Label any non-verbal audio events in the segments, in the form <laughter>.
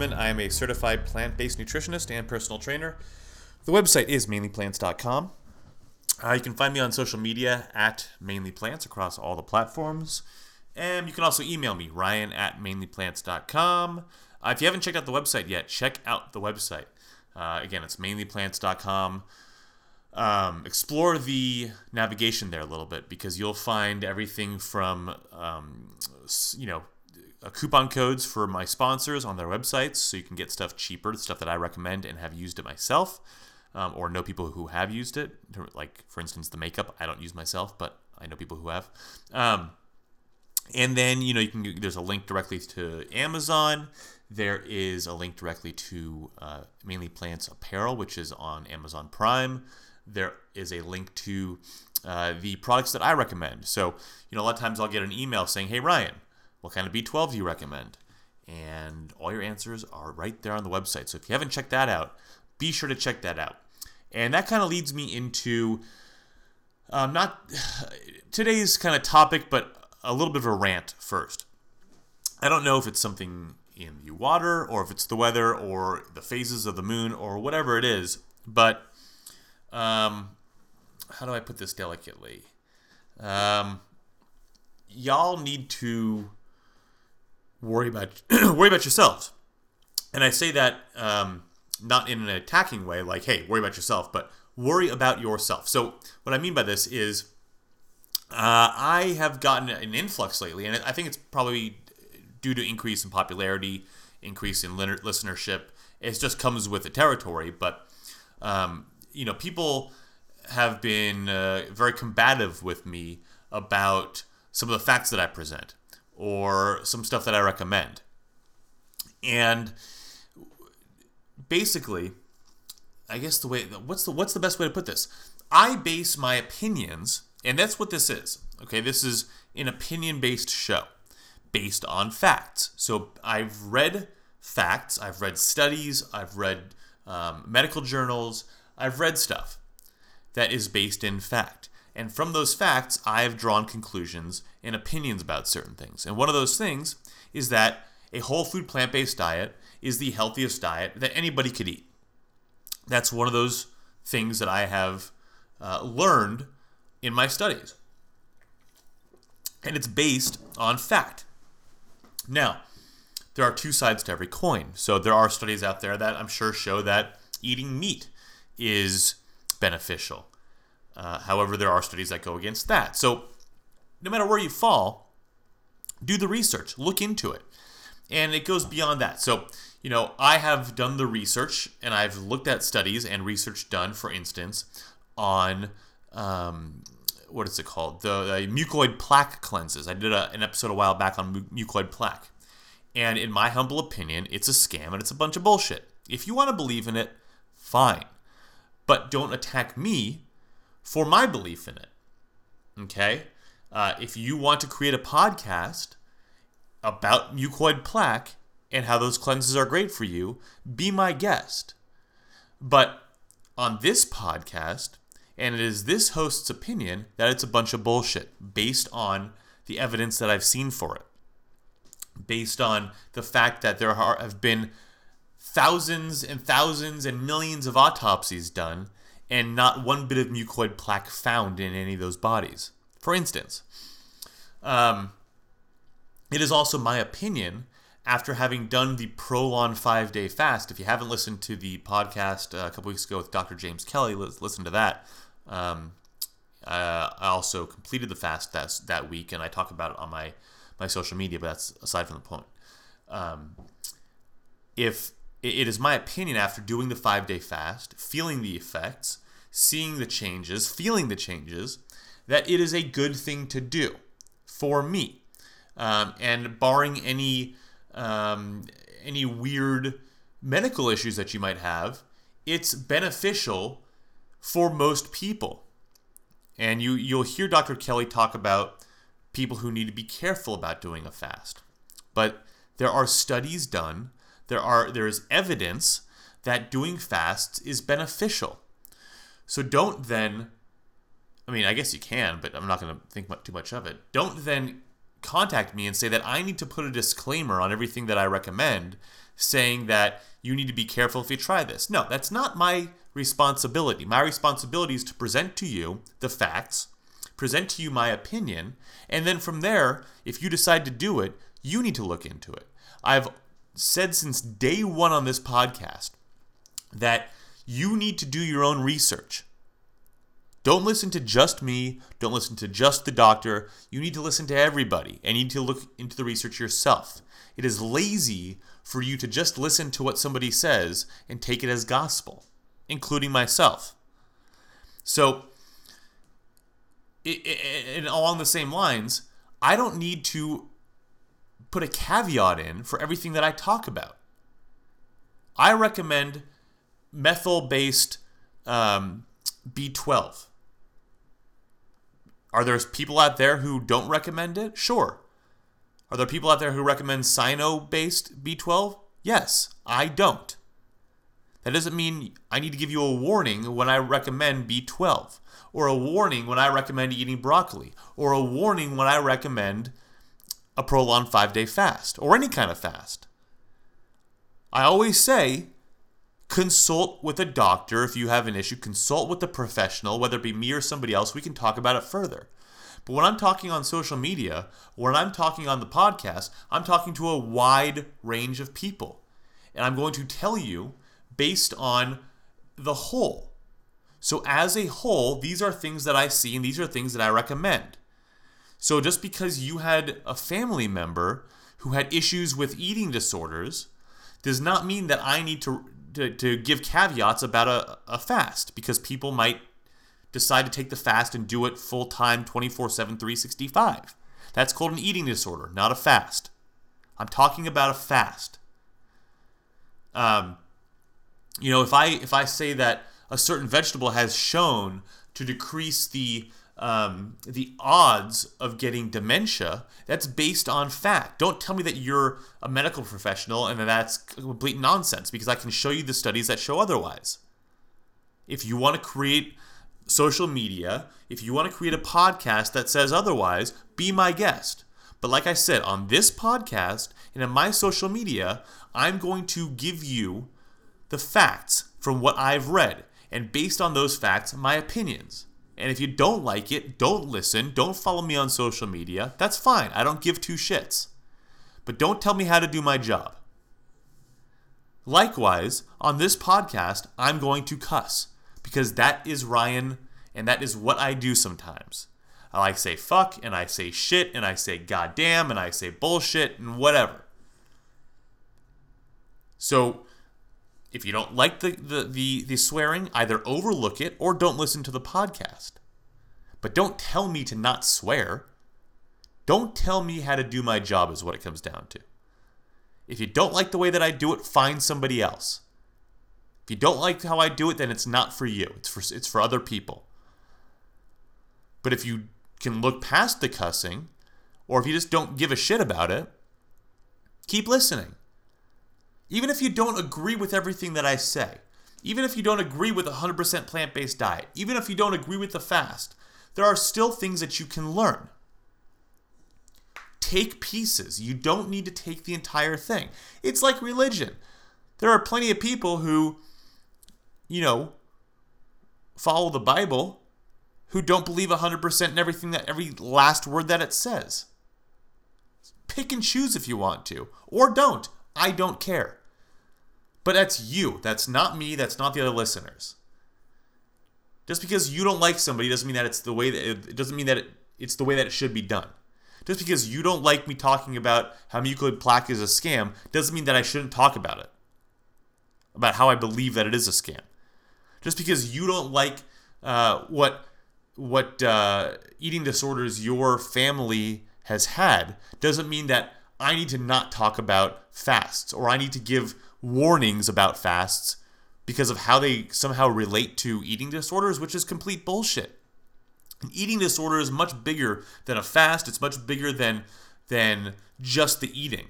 I am a certified plant based nutritionist and personal trainer. The website is mainlyplants.com. Uh, you can find me on social media at mainlyplants across all the platforms. And you can also email me, ryan at mainlyplants.com. Uh, if you haven't checked out the website yet, check out the website. Uh, again, it's mainlyplants.com. Um, explore the navigation there a little bit because you'll find everything from, um, you know, uh, coupon codes for my sponsors on their websites so you can get stuff cheaper, stuff that I recommend and have used it myself, um, or know people who have used it. Like, for instance, the makeup I don't use myself, but I know people who have. Um, and then, you know, you can there's a link directly to Amazon. There is a link directly to uh, Mainly Plants Apparel, which is on Amazon Prime. There is a link to uh, the products that I recommend. So, you know, a lot of times I'll get an email saying, hey, Ryan, what kind of B12 do you recommend? And all your answers are right there on the website. So if you haven't checked that out, be sure to check that out. And that kind of leads me into um, not <sighs> today's kind of topic, but a little bit of a rant first. I don't know if it's something in the water or if it's the weather or the phases of the moon or whatever it is, but um, how do I put this delicately? Um, y'all need to worry about <clears throat> worry about yourselves. And I say that um, not in an attacking way, like "Hey, worry about yourself," but worry about yourself. So what I mean by this is, uh, I have gotten an influx lately, and I think it's probably due to increase in popularity, increase in listenership. It just comes with the territory, but um, you know, people have been uh, very combative with me about some of the facts that I present or some stuff that I recommend. And basically, I guess the way what's the what's the best way to put this? I base my opinions, and that's what this is. Okay, this is an opinion-based show based on facts. So I've read facts, I've read studies, I've read um, medical journals, I've read stuff that is based in fact. And from those facts, I have drawn conclusions and opinions about certain things. And one of those things is that a whole food plant based diet is the healthiest diet that anybody could eat. That's one of those things that I have uh, learned in my studies. And it's based on fact. Now, there are two sides to every coin. So there are studies out there that I'm sure show that eating meat is beneficial. Uh, however, there are studies that go against that. So, no matter where you fall, do the research, look into it. And it goes beyond that. So, you know, I have done the research and I've looked at studies and research done, for instance, on um, what is it called? The, the, mucoid plaque cleanses. I did a, an episode a while back on mu- mucoid plaque. And in my humble opinion, it's a scam and it's a bunch of bullshit. If you want to believe in it, fine. But don't attack me for my belief in it. Okay? Uh, if you want to create a podcast about mucoid plaque and how those cleanses are great for you, be my guest. But on this podcast, and it is this host's opinion that it's a bunch of bullshit based on the evidence that I've seen for it, based on the fact that there are, have been thousands and thousands and millions of autopsies done and not one bit of mucoid plaque found in any of those bodies. For instance, um, it is also my opinion after having done the Prolon five day fast. If you haven't listened to the podcast uh, a couple weeks ago with Dr. James Kelly, listen to that. Um, uh, I also completed the fast that, that week, and I talk about it on my, my social media, but that's aside from the point. Um, if it is my opinion after doing the five day fast, feeling the effects, seeing the changes, feeling the changes, that it is a good thing to do for me. Um, and barring any um, any weird medical issues that you might have, it's beneficial for most people. And you you'll hear Dr. Kelly talk about people who need to be careful about doing a fast. But there are studies done there are there is evidence that doing fasts is beneficial. So don't then I mean, I guess you can, but I'm not going to think too much of it. Don't then contact me and say that I need to put a disclaimer on everything that I recommend, saying that you need to be careful if you try this. No, that's not my responsibility. My responsibility is to present to you the facts, present to you my opinion, and then from there, if you decide to do it, you need to look into it. I've said since day one on this podcast that you need to do your own research. Don't listen to just me. Don't listen to just the doctor. You need to listen to everybody and you need to look into the research yourself. It is lazy for you to just listen to what somebody says and take it as gospel, including myself. So, and along the same lines, I don't need to put a caveat in for everything that I talk about. I recommend methyl based um, B12. Are there people out there who don't recommend it? Sure. Are there people out there who recommend cyano based B12? Yes, I don't. That doesn't mean I need to give you a warning when I recommend B12, or a warning when I recommend eating broccoli, or a warning when I recommend a prolonged five day fast, or any kind of fast. I always say consult with a doctor if you have an issue, consult with a professional, whether it be me or somebody else. We can talk about it further. But when I'm talking on social media, when I'm talking on the podcast, I'm talking to a wide range of people. And I'm going to tell you based on the whole. So, as a whole, these are things that I see and these are things that I recommend. So, just because you had a family member who had issues with eating disorders does not mean that I need to to, to give caveats about a, a fast because people might decide to take the fast and do it full time 24 7 365 that's called an eating disorder not a fast. I'm talking about a fast. Um, you know if i if i say that a certain vegetable has shown to decrease the um, the odds of getting dementia, that's based on fact. Don't tell me that you're a medical professional and that that's complete nonsense because I can show you the studies that show otherwise. If you want to create social media, if you want to create a podcast that says otherwise, be my guest. But like I said, on this podcast and in my social media, I'm going to give you the facts from what I've read, and based on those facts, my opinions. And if you don't like it, don't listen, don't follow me on social media. That's fine. I don't give two shits. But don't tell me how to do my job. Likewise, on this podcast, I'm going to cuss because that is Ryan and that is what I do sometimes. I like say fuck and I say shit and I say goddamn and I say bullshit and whatever. So if you don't like the, the, the, the, swearing, either overlook it or don't listen to the podcast. But don't tell me to not swear. Don't tell me how to do my job, is what it comes down to. If you don't like the way that I do it, find somebody else. If you don't like how I do it, then it's not for you. It's for it's for other people. But if you can look past the cussing, or if you just don't give a shit about it, keep listening. Even if you don't agree with everything that I say, even if you don't agree with a 100% plant based diet, even if you don't agree with the fast, there are still things that you can learn. Take pieces. You don't need to take the entire thing. It's like religion. There are plenty of people who, you know, follow the Bible who don't believe 100% in everything that every last word that it says. Pick and choose if you want to, or don't. I don't care. But that's you. That's not me. That's not the other listeners. Just because you don't like somebody doesn't mean that it's the way that it, it doesn't mean that it, it's the way that it should be done. Just because you don't like me talking about how mucoid plaque is a scam doesn't mean that I shouldn't talk about it. About how I believe that it is a scam. Just because you don't like uh, what what uh, eating disorders your family has had doesn't mean that I need to not talk about fasts or I need to give warnings about fasts because of how they somehow relate to eating disorders, which is complete bullshit. An eating disorder is much bigger than a fast. It's much bigger than than just the eating.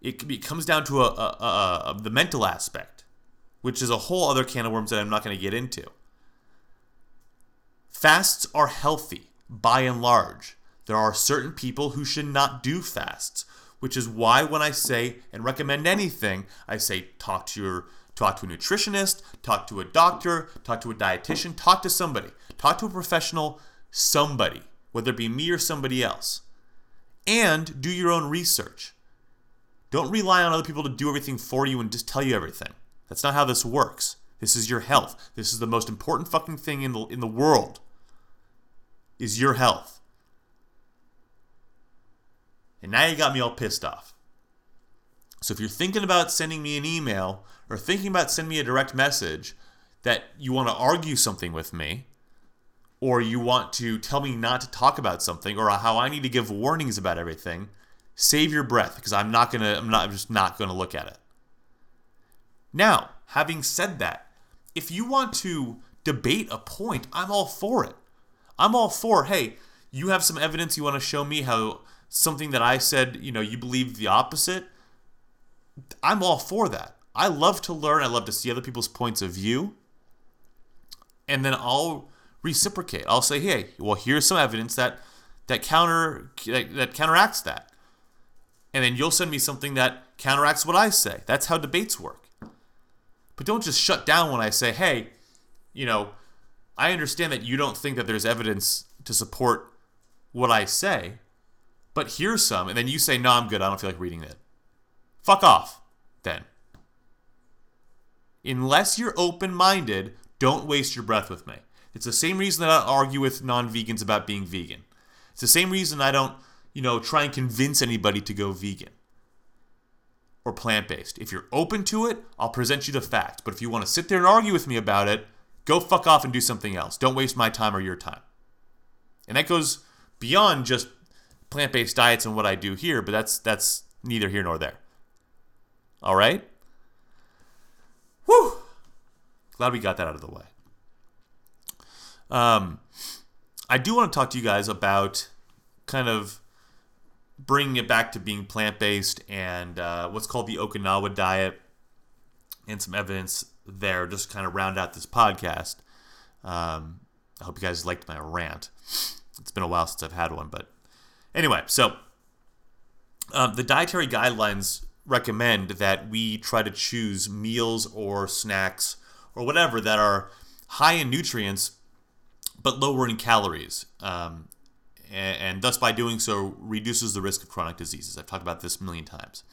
It, it comes down to a, a, a, the mental aspect, which is a whole other can of worms that I'm not going to get into. Fasts are healthy by and large. There are certain people who should not do fasts, which is why when I say and recommend anything, I say talk to your talk to a nutritionist, talk to a doctor, talk to a dietitian, talk to somebody, talk to a professional, somebody, whether it be me or somebody else. And do your own research. Don't rely on other people to do everything for you and just tell you everything. That's not how this works. This is your health. This is the most important fucking thing in the in the world. Is your health. And now you got me all pissed off. So if you're thinking about sending me an email or thinking about sending me a direct message that you want to argue something with me, or you want to tell me not to talk about something, or how I need to give warnings about everything, save your breath because I'm not gonna. I'm not I'm just not gonna look at it. Now, having said that, if you want to debate a point, I'm all for it. I'm all for. Hey, you have some evidence you want to show me how something that I said, you know, you believe the opposite. I'm all for that. I love to learn. I love to see other people's points of view. And then I'll reciprocate. I'll say, "Hey, well, here's some evidence that that counter that, that counteracts that." And then you'll send me something that counteracts what I say. That's how debates work. But don't just shut down when I say, "Hey, you know, I understand that you don't think that there's evidence to support what I say, but here's some." And then you say, "No, I'm good. I don't feel like reading it." Fuck off, then. Unless you're open minded, don't waste your breath with me. It's the same reason that I argue with non vegans about being vegan. It's the same reason I don't, you know, try and convince anybody to go vegan or plant based. If you're open to it, I'll present you the facts. But if you want to sit there and argue with me about it, go fuck off and do something else. Don't waste my time or your time. And that goes beyond just plant based diets and what I do here, but that's that's neither here nor there. All right? Whew. Glad we got that out of the way. Um, I do want to talk to you guys about kind of bringing it back to being plant based and uh, what's called the Okinawa diet and some evidence there, just kind of round out this podcast. Um, I hope you guys liked my rant. It's been a while since I've had one, but anyway, so um, the dietary guidelines recommend that we try to choose meals or snacks or whatever that are high in nutrients but lower in calories. Um, and, and, thus, by doing so, reduces the risk of chronic diseases. I've talked about this a million times.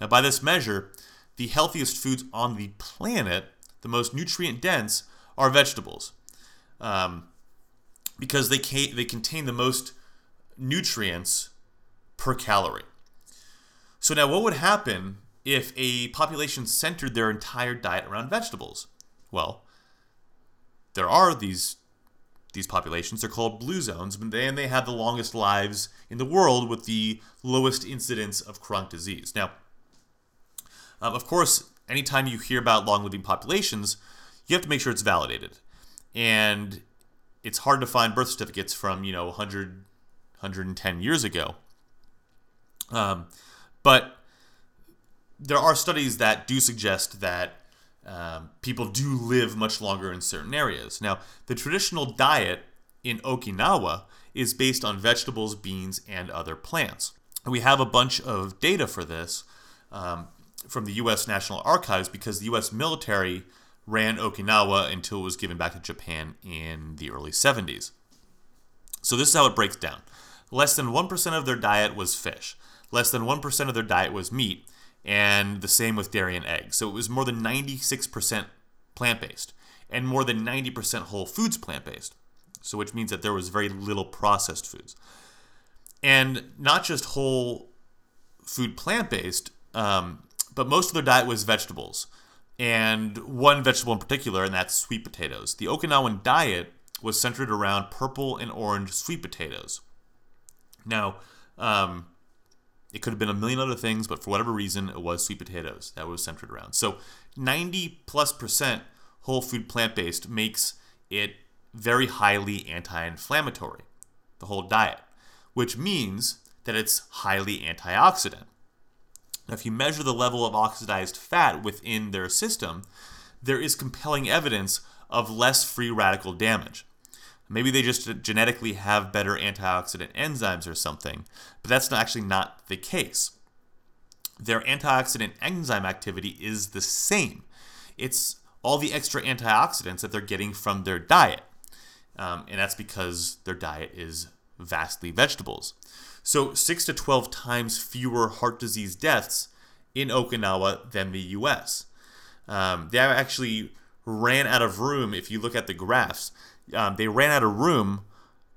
Now, by this measure, the healthiest foods on the planet, the most nutrient dense, are vegetables. Um, because they, they contain the most nutrients per calorie. So now, what would happen if a population centered their entire diet around vegetables? Well, there are these these populations. They're called blue zones, and they have the longest lives in the world with the lowest incidence of chronic disease. Now, um, of course, anytime you hear about long-living populations, you have to make sure it's validated, and it's hard to find birth certificates from you know 100, 110 years ago. Um, but there are studies that do suggest that um, people do live much longer in certain areas. Now, the traditional diet in Okinawa is based on vegetables, beans, and other plants. We have a bunch of data for this um, from the U.S. National Archives because the U.S. military ran Okinawa until it was given back to Japan in the early 70s. So, this is how it breaks down less than 1% of their diet was fish less than 1% of their diet was meat, and the same with dairy and eggs. So it was more than 96% plant based, and more than 90% whole foods plant based. So, which means that there was very little processed foods. And not just whole food plant based, um, but most of their diet was vegetables. And one vegetable in particular, and that's sweet potatoes. The Okinawan diet was centered around purple and orange sweet potatoes. Now, um, it could have been a million other things, but for whatever reason, it was sweet potatoes that was centered around. So 90 plus percent whole food plant based makes it very highly anti inflammatory, the whole diet, which means that it's highly antioxidant. Now, if you measure the level of oxidized fat within their system, there is compelling evidence of less free radical damage. Maybe they just genetically have better antioxidant enzymes or something, but that's actually not the case. Their antioxidant enzyme activity is the same. It's all the extra antioxidants that they're getting from their diet. Um, and that's because their diet is vastly vegetables. So, 6 to 12 times fewer heart disease deaths in Okinawa than the US. Um, they actually ran out of room, if you look at the graphs, um, they ran out of room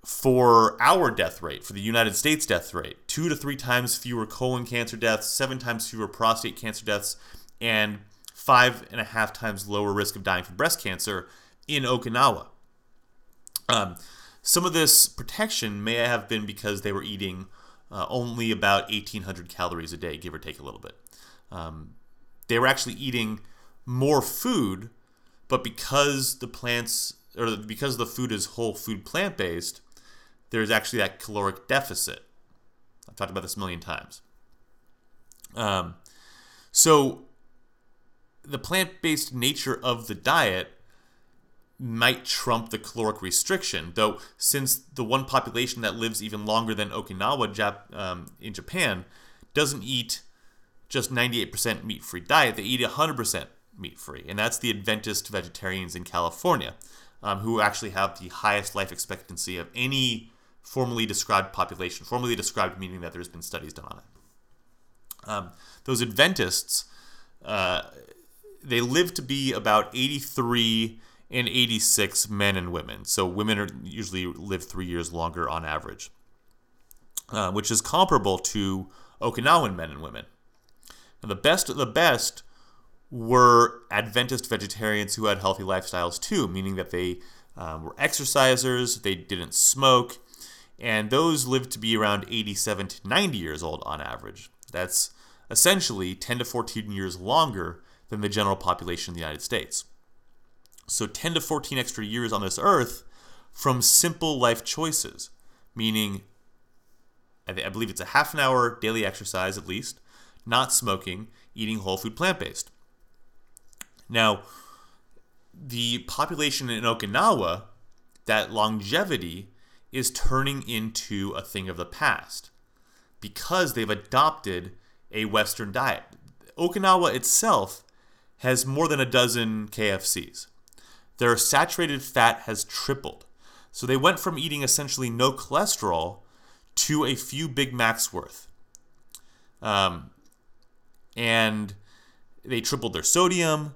for our death rate, for the United States death rate. Two to three times fewer colon cancer deaths, seven times fewer prostate cancer deaths, and five and a half times lower risk of dying from breast cancer in Okinawa. Um, some of this protection may have been because they were eating uh, only about 1,800 calories a day, give or take a little bit. Um, they were actually eating more food, but because the plants or because the food is whole food plant based, there's actually that caloric deficit. I've talked about this a million times. Um, so the plant based nature of the diet might trump the caloric restriction, though, since the one population that lives even longer than Okinawa Jap- um, in Japan doesn't eat just 98% meat free diet, they eat 100% meat free. And that's the Adventist vegetarians in California, um, who actually have the highest life expectancy of any formally described population. Formally described meaning that there's been studies done on it. Um, those Adventists, uh, they live to be about 83 and 86 men and women. So women are usually live three years longer on average, uh, which is comparable to Okinawan men and women. The best of the best were Adventist vegetarians who had healthy lifestyles too, meaning that they um, were exercisers, they didn't smoke, and those lived to be around 87 to 90 years old on average. That's essentially 10 to 14 years longer than the general population in the United States. So 10 to 14 extra years on this earth from simple life choices, meaning I, believe it's a half an hour daily exercise at least, not smoking, eating whole food plant based. Now, the population in Okinawa, that longevity is turning into a thing of the past because they've adopted a Western diet. Okinawa itself has more than a dozen KFCs. Their saturated fat has tripled. So they went from eating essentially no cholesterol to a few Big Macs worth. Um, and they tripled their sodium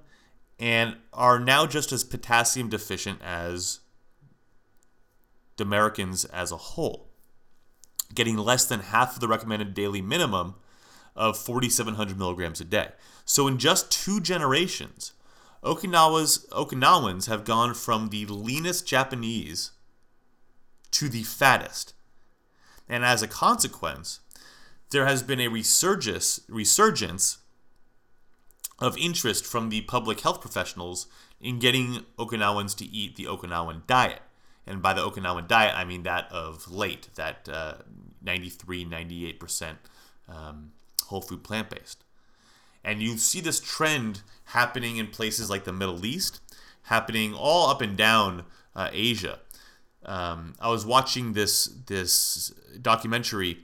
and are now just as potassium deficient as Americans as a whole, getting less than half of the recommended daily minimum of 4,700 milligrams a day. So in just two generations, Okinawa's Okinawans have gone from the leanest Japanese to the fattest. And as a consequence, there has been a resurgence, resurgence of interest from the public health professionals in getting Okinawans to eat the Okinawan diet. And by the Okinawan diet, I mean that of late, that uh, 93, 98% um, whole food plant based. And you see this trend happening in places like the Middle East, happening all up and down uh, Asia. Um, I was watching this this documentary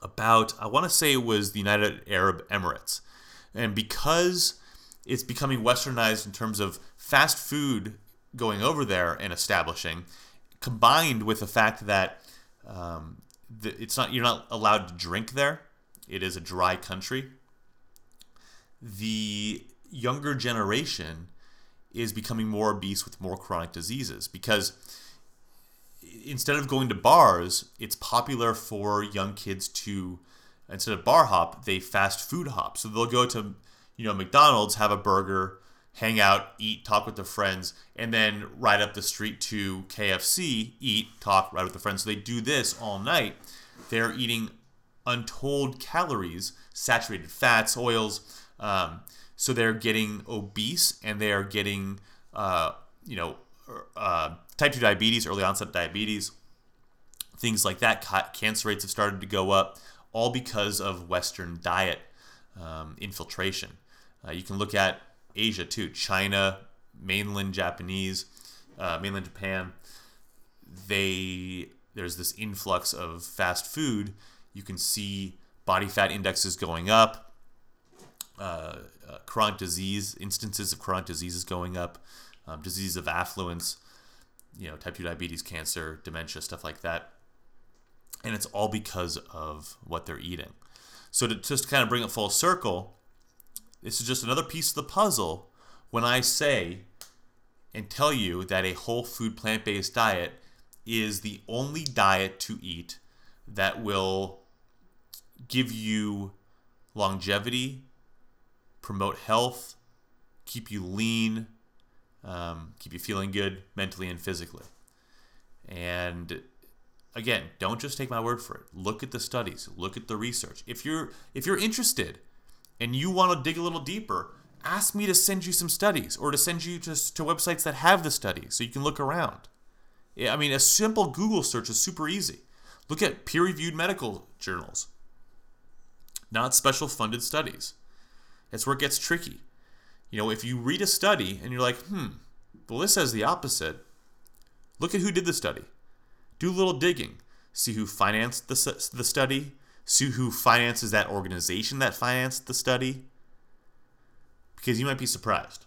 about I want to say it was the United Arab Emirates, and because it's becoming westernized in terms of fast food going over there and establishing, combined with the fact that um, the, it's not you're not allowed to drink there. It is a dry country. The younger generation is becoming more obese with more chronic diseases because instead of going to bars, it's popular for young kids to instead of bar hop, they fast food hop. So they'll go to you know McDonald's, have a burger, hang out, eat, talk with their friends, and then ride up the street to KFC, eat, talk, ride with their friends. So they do this all night. They're eating untold calories, saturated fats, oils. Um, so they're getting obese and they are getting, uh, you know, uh, type 2 diabetes, early onset diabetes, things like that. Cancer rates have started to go up, all because of Western diet um, infiltration. Uh, you can look at Asia too, China, mainland Japanese, uh, mainland Japan. they there's this influx of fast food. You can see body fat indexes going up, uh, uh, chronic disease instances of chronic diseases going up, um, disease of affluence, you know, type two diabetes, cancer, dementia, stuff like that, and it's all because of what they're eating. So to just kind of bring it full circle, this is just another piece of the puzzle when I say and tell you that a whole food plant based diet is the only diet to eat that will give you longevity, promote health, keep you lean, um, keep you feeling good mentally and physically. And again, don't just take my word for it. Look at the studies, look at the research. If you're if you're interested and you want to dig a little deeper, ask me to send you some studies or to send you to, to websites that have the studies so you can look around. I mean, a simple Google search is super easy. Look at peer reviewed medical journals, not special funded studies. That's where it gets tricky. You know, if you read a study and you're like, hmm, well, this says the opposite, look at who did the study. Do a little digging. See who financed the, the study. See who finances that organization that financed the study because you might be surprised.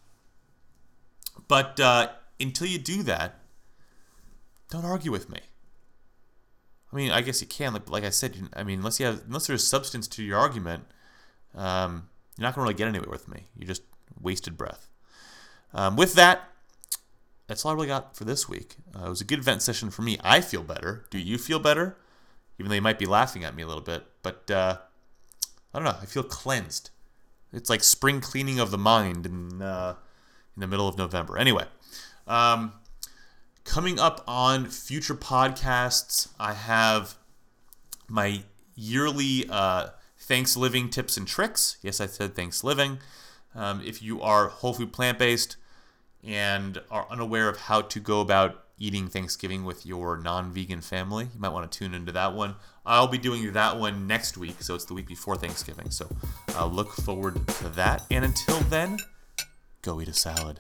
But uh, until you do that, don't argue with me. I mean, I guess you can. Like, like I said, I mean, unless you have, unless there's substance to your argument, um, you're not going to really get anywhere with me. You're just wasted breath. Um, with that, that's all I really got for this week. Uh, it was a good vent session for me. I feel better. Do you feel better? Even though you might be laughing at me a little bit, but uh, I don't know. I feel cleansed. It's like spring cleaning of the mind in uh, in the middle of November. Anyway, um, coming up on future podcasts, I have my yearly uh, Thanks Living tips and tricks. Yes, I said Thanks Living. Um, if you are whole food plant based and are unaware of how to go about eating Thanksgiving with your non vegan family. You might want to tune into that one. I'll be doing that one next week, so it's the week before Thanksgiving. So I'll look forward to that. And until then, go eat a salad.